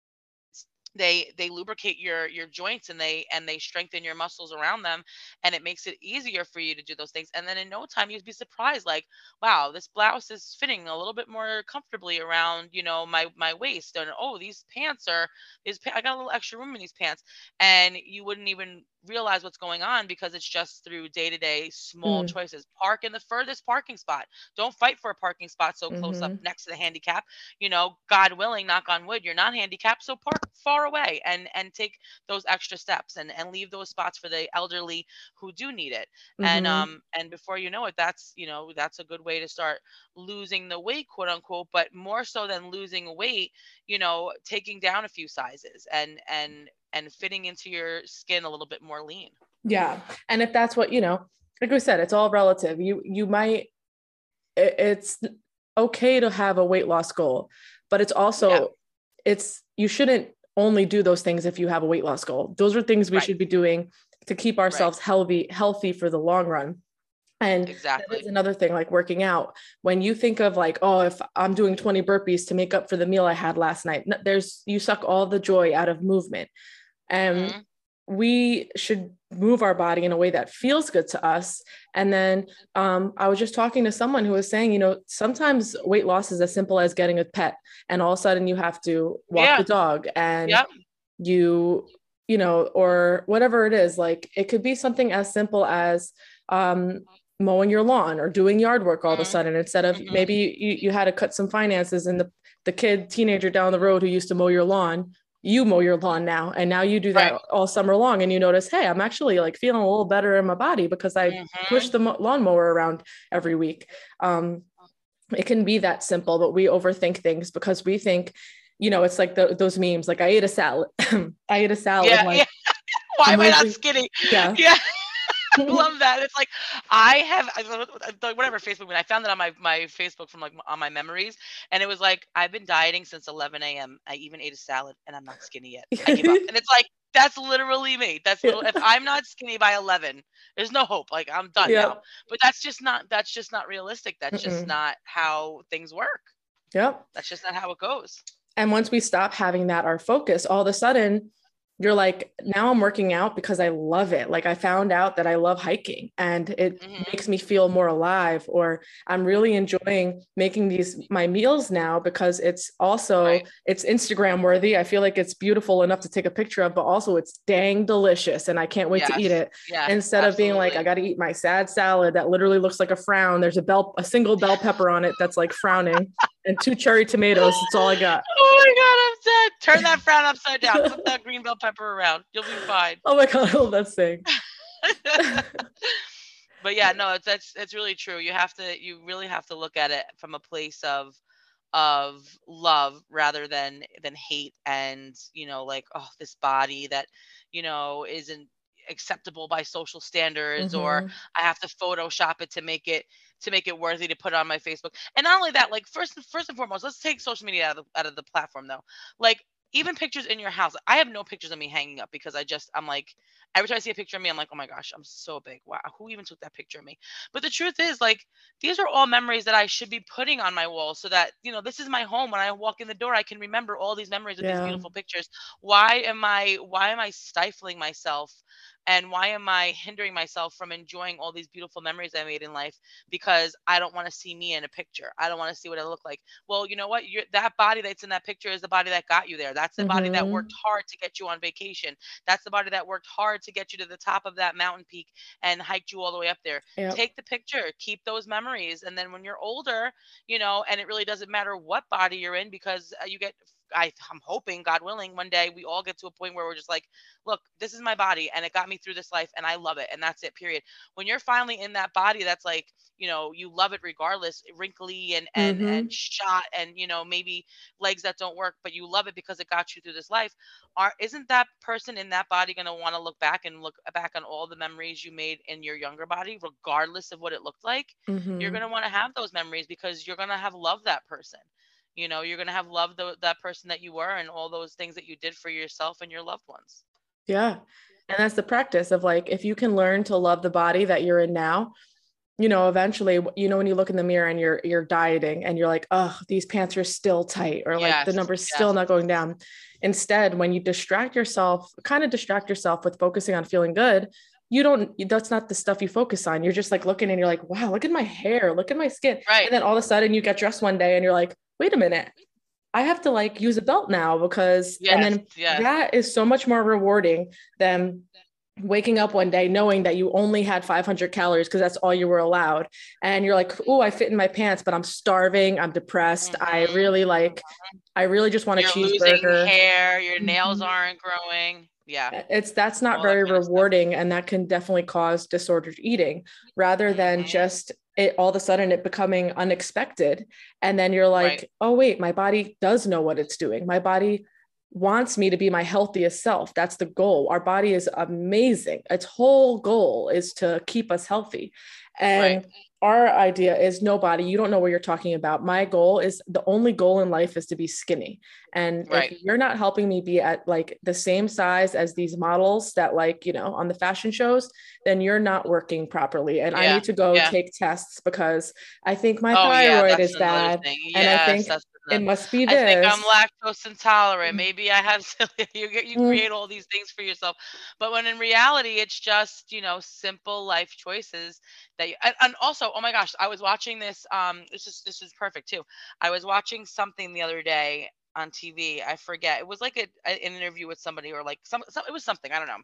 they they lubricate your your joints and they and they strengthen your muscles around them and it makes it easier for you to do those things and then in no time you'd be surprised like wow this blouse is fitting a little bit more comfortably around you know my my waist and oh these pants are these i got a little extra room in these pants and you wouldn't even realize what's going on because it's just through day-to-day small Mm. choices park in the furthest parking spot don't fight for a parking spot so close up Mhm. next to the handicap you know god willing knock on wood you're not handicapped so park far away and and take those extra steps and and leave those spots for the elderly who do need it and Mhm. um and before you know it that's you know that's a good way to start losing the weight quote unquote but more so than losing weight you know taking down a few sizes and and and fitting into your skin a little bit more lean Yeah. And if that's what, you know, like we said, it's all relative. You you might it, it's okay to have a weight loss goal, but it's also Yeah. it's you shouldn't only do those things if you have a weight loss goal. Those are things we Right. should be doing to keep ourselves healthy healthy for the long run. And exactly is another thing like working out when you think of like oh if i'm doing 20 burpees to make up for the meal i had last night there's you suck all the joy out of movement and Mhm. we should move our body in a way that feels good to us and then um, i was just talking to someone who was saying you know sometimes weight loss is as simple as getting a pet and all of a sudden you have to walk Yeah. the dog and Yep. you you know or whatever it is like it could be something as simple as um, mowing your lawn or doing yard work all of a Mhm. sudden instead of Mhm. maybe you, you had to cut some finances and the, the kid teenager down the road who used to mow your lawn you mow your lawn now and now you do that Right. all summer long and you notice hey i'm actually like feeling a little better in my body because i Mhm. push the lawnmower around every week um, it can be that simple but we overthink things because we think you know it's like the, those memes like i ate a salad i ate a salad yeah, like yeah. why am i not skinny yeah yeah I love that. It's like I have I don't know, like, whatever Facebook. When I found that on my my Facebook from like on my memories, and it was like I've been dieting since 11 a.m. I even ate a salad, and I'm not skinny yet. I up, and it's like that's literally me. That's little, if I'm not skinny by 11, there's no hope. Like I'm done Yeah. now. But that's just not that's just not realistic. That's just Mm-mm. not how things work. yep That's just not how it goes. and once we stop having that our focus all of a sudden you're like now i'm working out because i love it like i found out that i love hiking and it Mhm. makes me feel more alive or i'm really enjoying making these my meals now because it's also Right. it's instagram worthy i feel like it's beautiful enough to take a picture of but also it's dang delicious and i can't wait to eat it Yeah. instead of being like i got to eat my sad salad that literally looks like a frown there's a bell a single bell pepper on it that's like frowning and two cherry tomatoes that's all i got Oh my god, I'm dead. Turn that frown upside down. Flip that green bell pepper around. You'll be fine. oh my god i love that thing but yeah, no, it's that's it's really true. You have to you really have to look at it from a place of of love rather than than hate and you know like oh this body that you know isn't acceptable by social standards mm-hmm. or I have to photoshop it to make it to make it worthy to put on my Facebook. And not only that, like first first and foremost, let's take social media out of the, out of the platform though. Like even pictures in your house. I have no pictures of me hanging up because I just I'm like every time I see a picture of me, I'm like, oh my gosh, I'm so big. Wow, who even took that picture of me? But the truth is, like, these are all memories that I should be putting on my wall so that, you know, this is my home. When I walk in the door, I can remember all these memories of yeah. these beautiful pictures. Why am I why am I stifling myself and why am i hindering myself from enjoying all these beautiful memories i made in life because i don't want to see me in a picture i don't want to see what i look like well you know what You're, that body that's in that picture is the body that got you there that's the mm-hmm. body that worked mm-hmm. hard to get you on vacation that's the body that worked hard to get you to the top of that mountain peak and hiked you all the way up there yep. take the picture keep those memories and then when you're older you know and it really doesn't matter what body you're in because uh, you get I, I'm hoping, God willing, one day we all get to a point where we're just like, look, this is my body and it got me through this life and I love it. And that's it, period. When you're finally in that body that's like, you know, you love it regardless, wrinkly and and mm-hmm. and shot and you know, maybe legs that don't work, but you love it because it got you through this life. Are isn't that person in that body gonna want to look back and look back on all the memories you made in your younger body, regardless of what it looked like? Mm-hmm. You're gonna want to have those memories because you're gonna have loved that person you know you're going to have loved the, that person that you were and all those things that you did for yourself and your loved ones. Yeah. And that's the practice of like if you can learn to love the body that you're in now you know eventually you know when you look in the mirror and you're you're dieting and you're like oh these pants are still tight or like yes, the number's yes. still not going down. Instead when you distract yourself kind of distract yourself with focusing on feeling good you don't that's not the stuff you focus on. You're just like looking and you're like wow look at my hair look at my skin right. and then all of a sudden you get dressed one day and you're like wait a minute. I have to like use a belt now because yes, and then yes. that is so much more rewarding than waking up one day knowing that you only had 500 calories because that's all you were allowed. And you're like oh i fit in my pants but i'm starving. I'm depressed. Mm-hmm. i really like i really just want a cheeseburger. hair. Your nails mm-hmm. aren't growing yeah. It's that's not all very that rewarding and that can definitely cause disordered eating rather than mm-hmm. just it all of a sudden it becoming unexpected and then you're like right. oh wait my body does know what it's doing. My body wants me to be my healthiest self. That's the goal. Our body is amazing. Its whole goal is to keep us healthy. And right our idea is nobody you don't know what you're talking about my goal is the only goal in life is to be skinny and right. if you're not helping me be at like the same size as these models that like you know on the fashion shows then you're not working properly and yeah. i need to go yeah. take tests because i think my oh, thyroid yeah, is bad and i think it must be this. I think I'm lactose intolerant. Mm. Maybe I have you get you mm. create all these things for yourself. But when in reality it's just, you know, simple life choices that you, and, and also, oh my gosh, I was watching this um this is this is perfect too. I was watching something the other day on TV. I forget. It was like a, an interview with somebody or like some, some it was something, I don't know.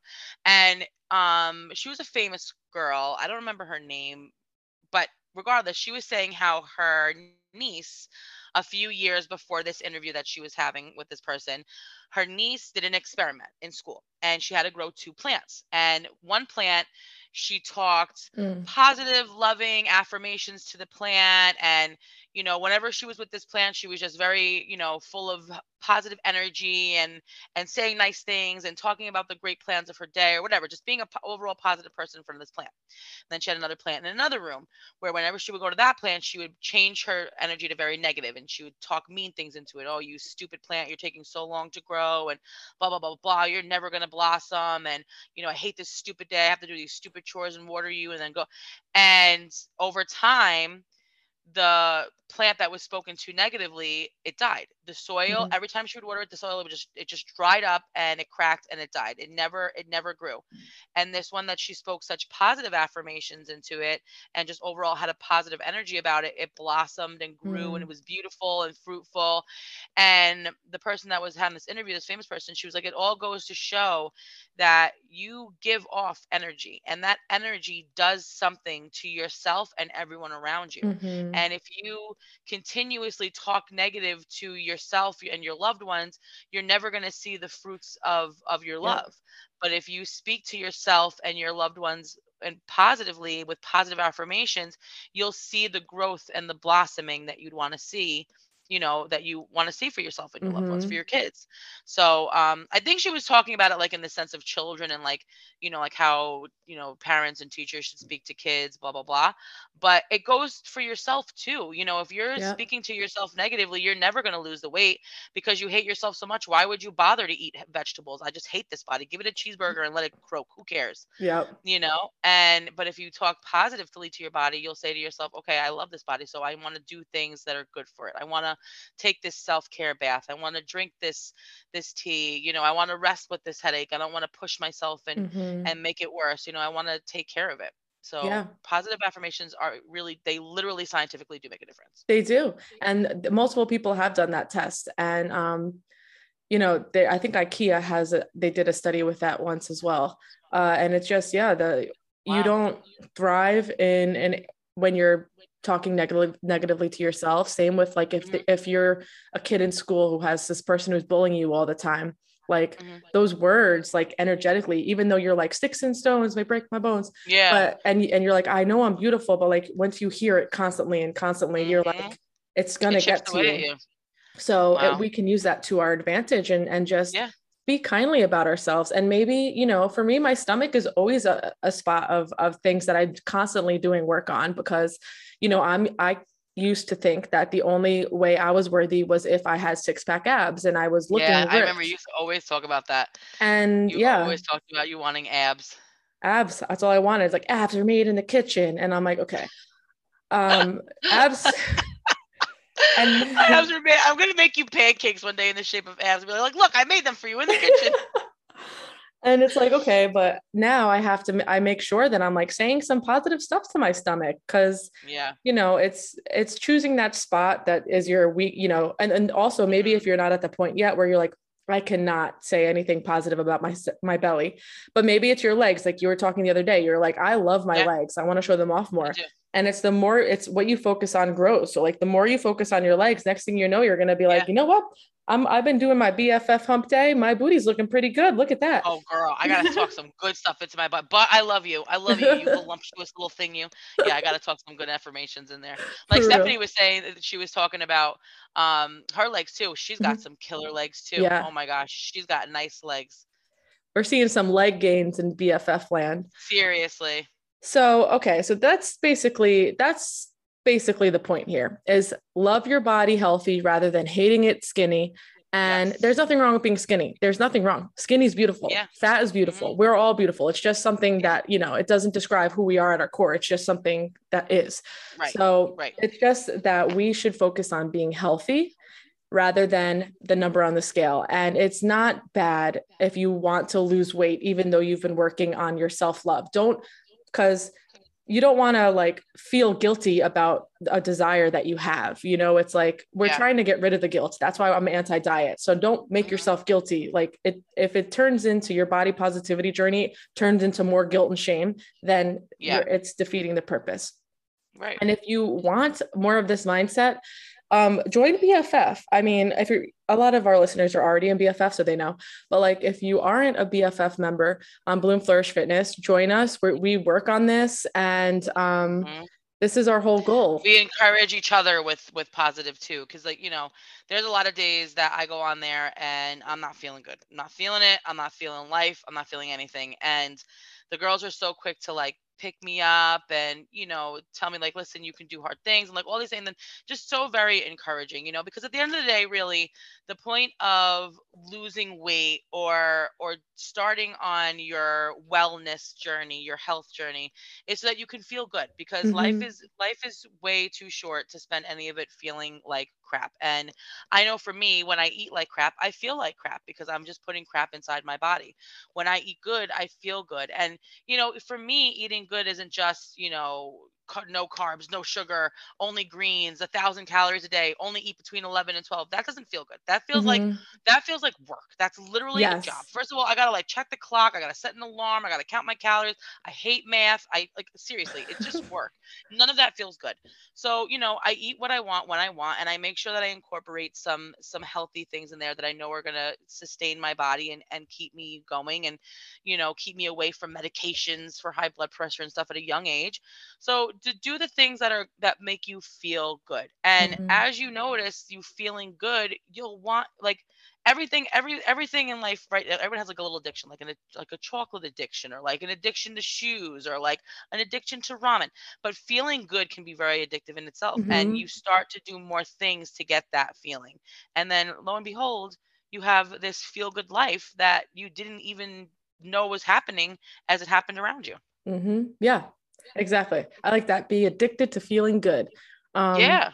And um she was a famous girl. I don't remember her name, but regardless, she was saying how her niece a few years before this interview that she was having with this person, her niece did an experiment in school and she had to grow two plants. And one plant, she talked mm. positive, loving affirmations to the plant and you know whenever she was with this plant she was just very you know full of positive energy and and saying nice things and talking about the great plans of her day or whatever just being a p- overall positive person in front of this plant. And then she had another plant in another room where whenever she would go to that plant she would change her energy to very negative and she would talk mean things into it. Oh you stupid plant you're taking so long to grow and blah blah blah blah you're never going to blossom and you know i hate this stupid day. I have to do these stupid chores and water you and then go and over time the plant that was spoken to negatively, it died. The soil, mm-hmm. every time she would water it, the soil it just it just dried up and it cracked and it died. It never it never grew. And this one that she spoke such positive affirmations into it and just overall had a positive energy about it, it blossomed and grew mm-hmm. and it mm. was beautiful and fruitful. And the person that was having this interview, this famous person, she was like, it all goes to show that you give off energy and that energy does something to yourself and everyone around you. Mm-hmm. And if you continuously talk negative to yourself and your loved ones, you're never going to see the fruits of of your love. But if you speak to yourself and your loved ones and positively with positive affirmations, you'll see the growth and the blossoming that you'd want to see you know that you want to see for yourself and your loved ones for your kids. So um i think she was talking about it like in the sense of children and like you know like how you know parents and teachers should speak to kids blah blah blah. But it goes for yourself too you know if you're Yeah. speaking to yourself negatively you're never going to lose the weight because you hate yourself so much. Why would you bother to eat vegetables? I just hate this body. Give it a cheeseburger and let it croak. Who cares? Yeah you know? And but if you talk positively to your body you'll say to yourself okay i love this body so i want to do things that are good for it. I want to take this self-care bath i want to drink this this tea you know i want to rest with this headache i don't want to push myself and Mhm. and make it worse you know i want to take care of it so Yeah. positive affirmations are really they literally scientifically do make a difference They do. And multiple people have done that test. And, um, you know, they, I think IKEA has, a, they did a study with that once as well. Uh, and it's just, yeah, the, Wow. you don't thrive in, in when you're talking negatively, negatively to yourself. Same with like, if, the, if you're a kid in school who has this person who's bullying you all the time, like Mhm. those words, like energetically, even though you're like sticks and stones may break my bones, yeah but and and you're like i know i'm beautiful but like once you hear it constantly and constantly you're Mhm. like it's gonna it get to you, you so it- we can use that to our advantage and and just Yeah. Be kindly about ourselves. And maybe you know for me my stomach is always a, a spot of of things that i'm constantly doing work on because you know i'm i used to think that the only way i was worthy was if i had six pack abs and i was looking yeah i remember you always talk about that. And you yeah. always talked about you wanting abs. Abs that's all i wanted. It's like abs are made in the kitchen. And i'm like okay. Um abs And- abs made, I'm gonna make you pancakes one day in the shape of abs. Be like, look, I made them for you in the kitchen. and it's like okay but now i have to i make sure that i'm like saying some positive stuff to my stomach because yeah, you know it's it's choosing that spot that is your weak you know and and also maybe Mhm. if you're not at the point yet where you're like I cannot say anything positive about my my belly, but maybe it's your legs. Like you were talking the other day, you're like, I love my Yeah. legs. I want to show them off more. And it's the more it's what you focus on grows. So like the more you focus on your legs, next thing you know, you're gonna be like, Yeah. you know what? I'm I've been doing my BFF hump day. My booty's looking pretty good. Look at that. Oh, girl, I gotta talk some good stuff into my butt. But I love you. I love you, you voluptuous little thing. You. Yeah, I gotta talk some good affirmations in there. Like For real. Stephanie was saying that she was talking about um her legs too. She's got some killer legs too. Mm-hmm. Yeah. Oh my gosh, she's got nice legs. We're seeing some leg gains in BFF land. Seriously. So, okay, so that's basically that's basically the point here is love your body healthy rather than hating it skinny. And Yes. there's nothing wrong with being skinny. There's nothing wrong. Skinny is beautiful. Yeah. Fat is beautiful. Mm-hmm. We're all beautiful. It's just something that, you know, it doesn't describe who we are at our core. It's just something that is. Right. So right. it's just that we should focus on being healthy rather than the number on the scale. And it's not bad if you want to lose weight, even though you've been working on your self love. Don't, because you don't want to like feel guilty about a desire that you have. You know, it's like we're Yeah. trying to get rid of the guilt. That's why I'm anti diet. So don't make Mhm. yourself guilty. Like it, if it turns into your body positivity journey, turns into more guilt and shame, then Yeah. it's defeating the purpose. Right. And if you want more of this mindset, um, join BFF. I mean, if you're a lot of our listeners are already in BFF, so they know. But like, if you aren't a BFF member on Bloom Flourish Fitness, join us. we we work on this, and um, Mhm. this is our whole goal. we encourage each other with with positive too because like you know there's a lot of days that i go on there and i'm not feeling good i'm not feeling it i'm not feeling life i'm not feeling anything and the girls are so quick to like pick me up and you know tell me like listen you can do hard things and like all these things and then just so very encouraging you know because at the end of the day really the point of losing weight or or starting on your wellness journey your health journey is so that you can feel good because life Mhm. is life is way too short to spend any of it feeling like crap and i know for me when i eat like crap i feel like crap because i'm just putting crap inside my body. When i eat good i feel good and you know for me eating good isn't just you know no carbs no sugar only greens a thousand calories a day only eat between 11 and 12 that doesn't feel good that feels like Mhm. that feels like work. That's literally a job. First of all, I gotta like check the clock. I gotta set an alarm. I gotta count my calories. I hate math. I like seriously, it's just work. None of that feels good. So you know, I eat what I want when I want, and I make sure that I incorporate some some healthy things in there that I know are gonna sustain my body and and keep me going, and you know, keep me away from medications for high blood pressure and stuff at a young age. So to do the things that are that make you feel good. And Mhm. as you notice you feeling good, you'll want like everything every everything in life right everyone has like a little addiction like an like a chocolate addiction or like an addiction to shoes or like an addiction to ramen but feeling good can be very addictive in itself Mhm. and you start to do more things to get that feeling and then lo and behold you have this feel good life that you didn't even know was happening as it happened around you hmm Yeah, exactly. I like that. Be addicted to feeling good. Um, yeah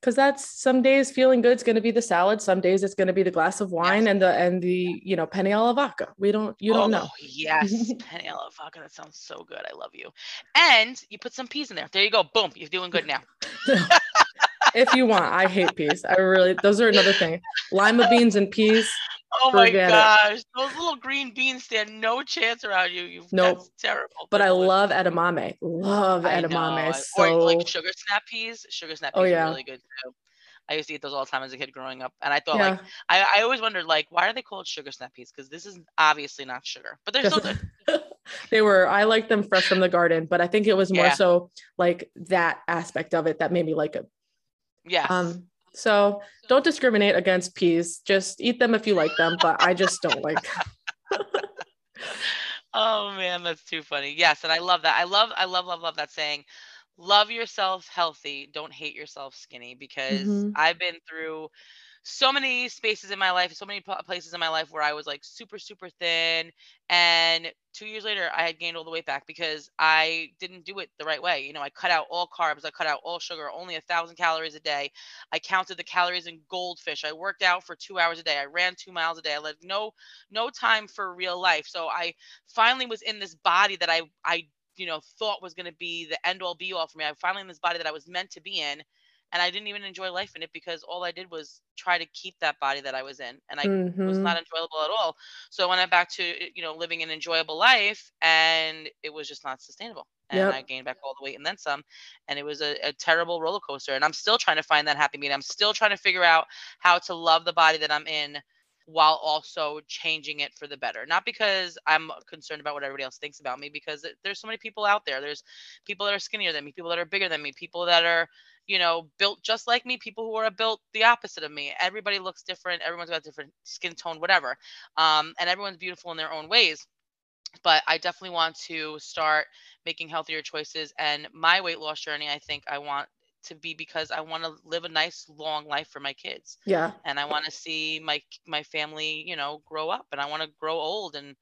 because that's some days feeling good is going to be the salad. Some days it's going to be the glass of wine Yes. and the and the you know penne alla vodka. We don't you don't know. Oh, yes penne alla vodka that sounds so good i love you and you put some peas in there there you go boom you're doing good now if you want, I hate peas. I really those are another thing. Lima beans and peas. Oh my Forget it. gosh, those little green beans stand no chance around you. You Nope. that's terrible. But I love edamame. Love I edamame. So or like sugar snap peas. Sugar snap peas Oh, are really good too. I used to eat those all the time as a kid growing up, and I thought yeah. like I, I always wondered like why are they called sugar snap peas? Because this is obviously not sugar, but they're still good. they were I liked them fresh from the garden, but I think it was more Yeah. so like that aspect of it that made me like it. Yeah. Um so don't discriminate against peas. Just eat them if you like them, but I just don't like them. Oh man, that's too funny. Yes, and I love that. I love, I love, love, love that saying. Love yourself healthy. Don't hate yourself skinny. Because Mhm. I've been through so many spaces in my life, so many places in my life where I was like super, super thin, and two years later, I had gained all the weight back because I didn't do it the right way. You know, I cut out all carbs, I cut out all sugar, only a thousand calories a day. I counted the calories in goldfish. I worked out for two hours a day. I ran two miles a day. I led no no time for real life. So I finally was in this body that I I you know thought was going to be the end all be all for me. I finally in this body that I was meant to be in, and I didn't even enjoy life in it because all I did was try to keep that body that I was in, and I was Mhm. not enjoyable at all. So I went back to you know living an enjoyable life, and it was just not sustainable. And Yep. I gained back all the weight and then some, and it was a, a terrible roller coaster. And I'm still trying to find that happy medium. I'm still trying to figure out how to love the body that I'm in while also changing it for the better. Not because I'm concerned about what everybody else thinks about me, because there's so many people out there. There's people that are skinnier than me, people that are bigger than me, people that are, you know, built just like me, people who are built the opposite of me. Everybody looks different. Everyone's got different skin tone, whatever. Um, and everyone's beautiful in their own ways. But I definitely want to start making healthier choices. And my weight loss journey, I think I want to be because I want to live a nice long life for my kids Yeah. and I want to see my my family, you know, grow up, and I want to grow old, and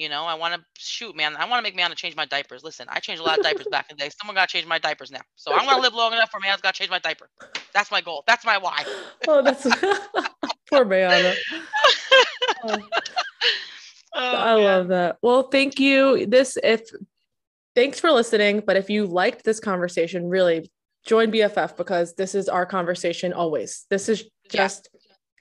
you know, I want to shoot, man. I want to make Manna change my diapers. Listen, I changed a lot of diapers back in the day. Someone got to change my diapers now, so I'm gonna live long enough for Manna's got to change my diaper. That's my goal. That's my why. Oh, that's poor Mayana. Oh. Oh, I man. love that. Well, thank you. This if thanks for listening, but if you liked this conversation, really join BFF because this is our conversation always. This is Yeah.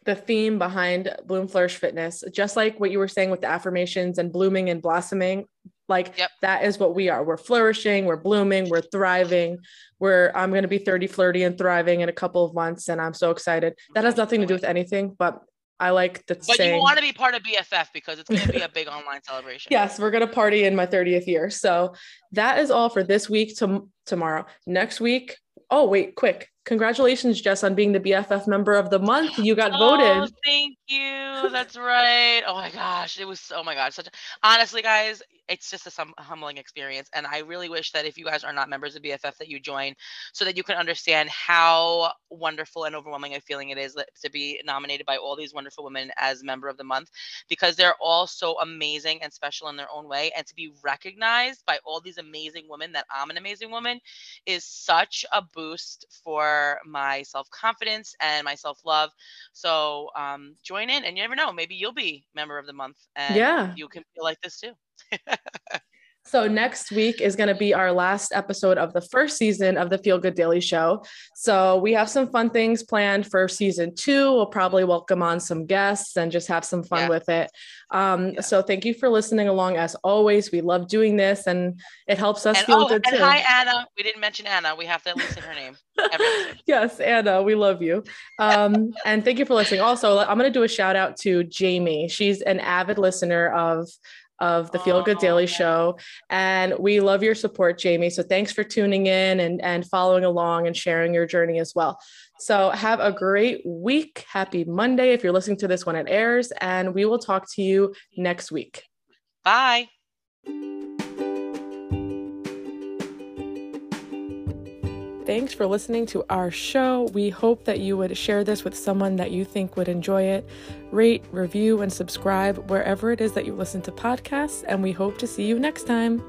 The theme behind Bloom Flourish Fitness. Just like what you were saying with the affirmations and blooming and blossoming, like Yep. that is what we are. We're flourishing, we're blooming, we're thriving. We're I'm going to be 30 flirty and thriving in a couple of months and I'm so excited. That has nothing to do with anything, but I like the But saying. you want to be part of BFF because it's going to be a big online celebration. Yes, we're gonna party in my 30th year. So that is all for this week. To tomorrow, next week. Oh wait, quick! Congratulations, Jess, on being the BFF member of the month. You got Oh, voted. thank you. That's right. Oh my gosh, it was. Oh my gosh, such. A, honestly, guys, it's just a hum- humbling experience, and I really wish that if you guys are not members of BFF, that you join, so that you can understand how wonderful and overwhelming a feeling it is to be nominated by all these wonderful women as member of the month, because they're all so amazing and special in their own way, and to be recognized by all these amazing women that I'm an amazing woman is such a boost for my self confidence and my self love. So um, join in, and you never know, maybe you'll be member of the month, and Yeah. you can feel like this too. So next week is going to be our last episode of the first season of the Feel Good Daily Show. So we have some fun things planned for season two. We'll probably welcome on some guests and just have some fun Yeah. with it. Um, Yeah. So thank you for listening along as always. We love doing this, and it helps us And feel oh, good and too. hi Anna. We didn't mention Anna. We have to at least say her name. Yes, Anna, we love you. Um, and thank you for listening. Also, I'm going to do a shout out to Jamie. She's an avid listener of of the Feel Good Daily oh. Show. And we love your support, Jamie. So thanks for tuning in and, and following along and sharing your journey as well. So have a great week. Happy Monday if you're listening to this when it airs. And we will talk to you next week. Bye. Thanks for listening to our show. We hope that you would share this with someone that you think would enjoy it. Rate, review, and subscribe wherever it is that you listen to podcasts, and we hope to see you next time.